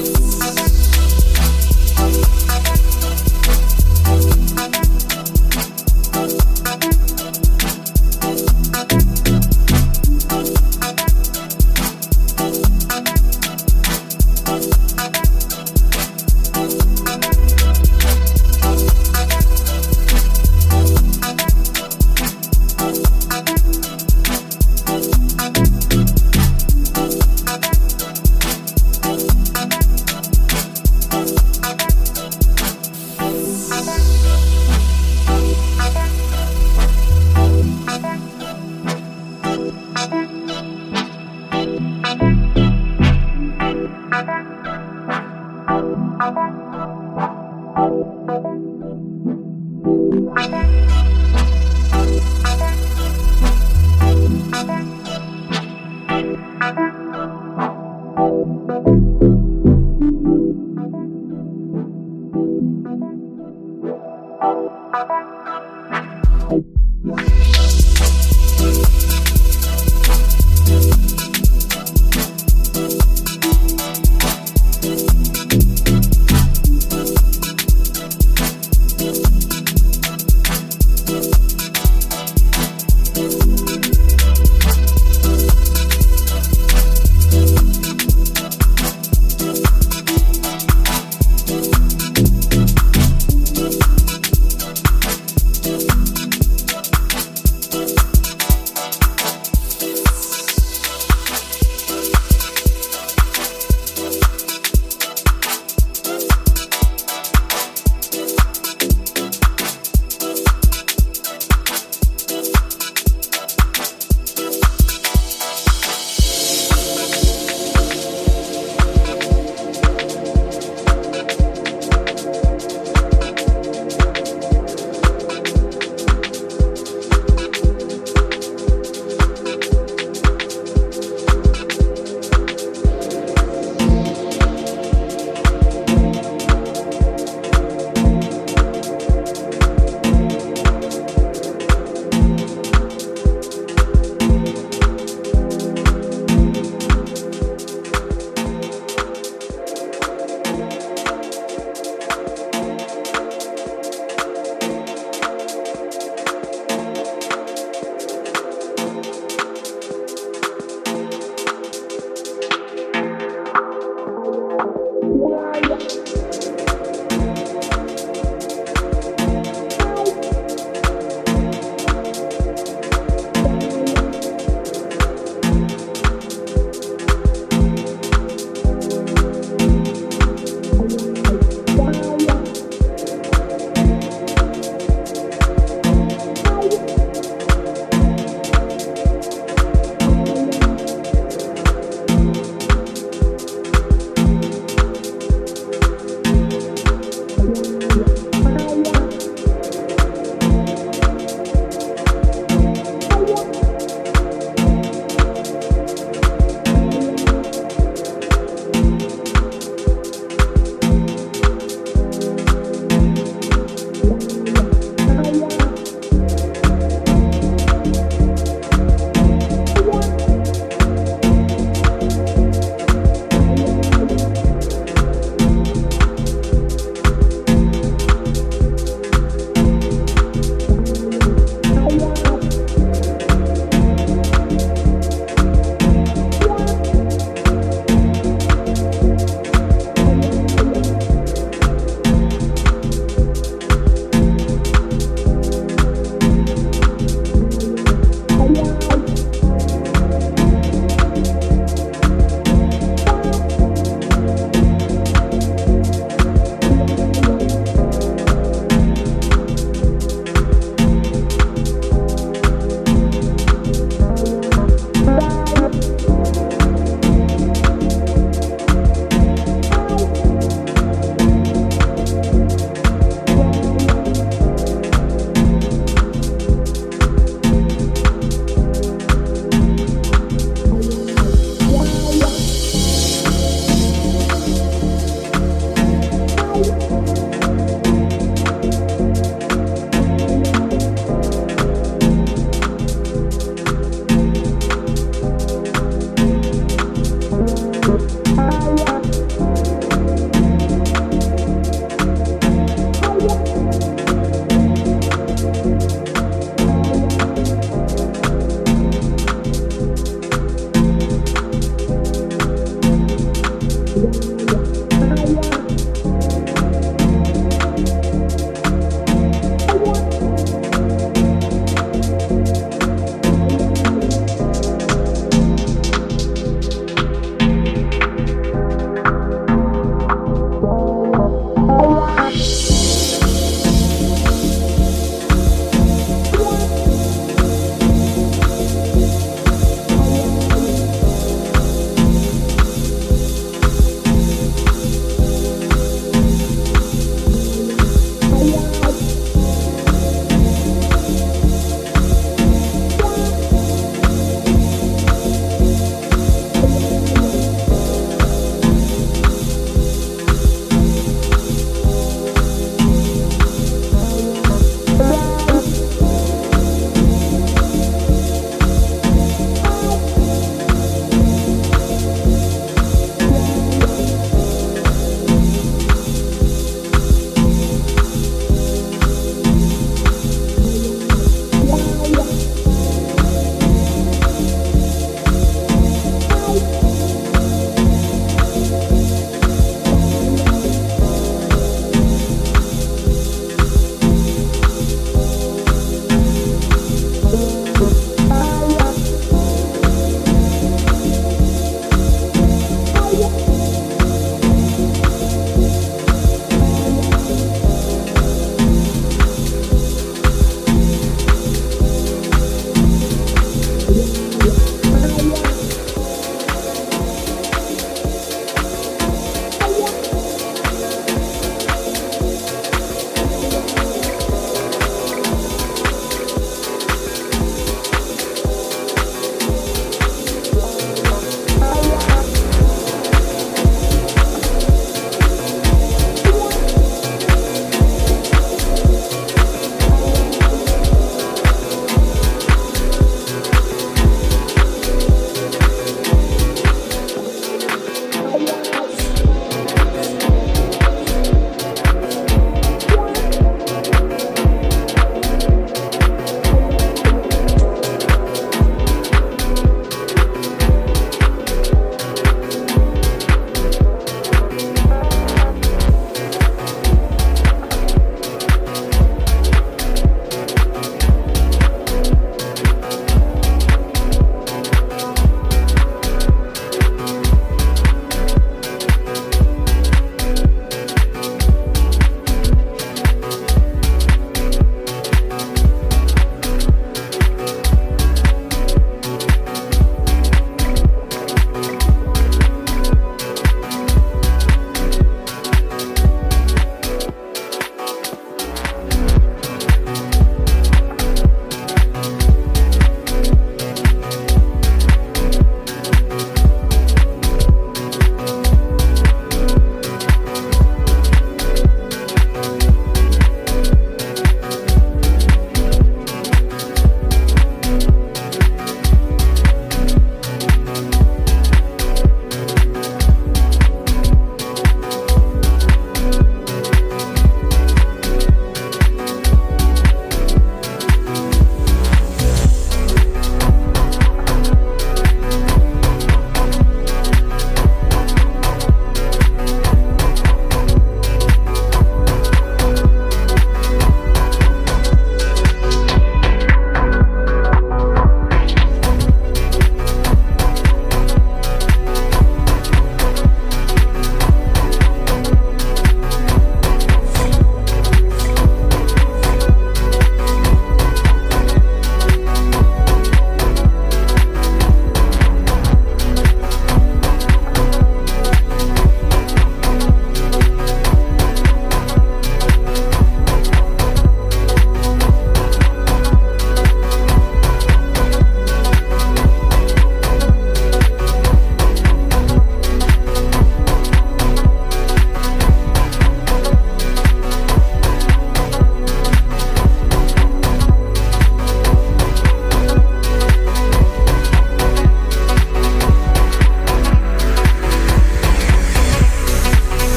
love.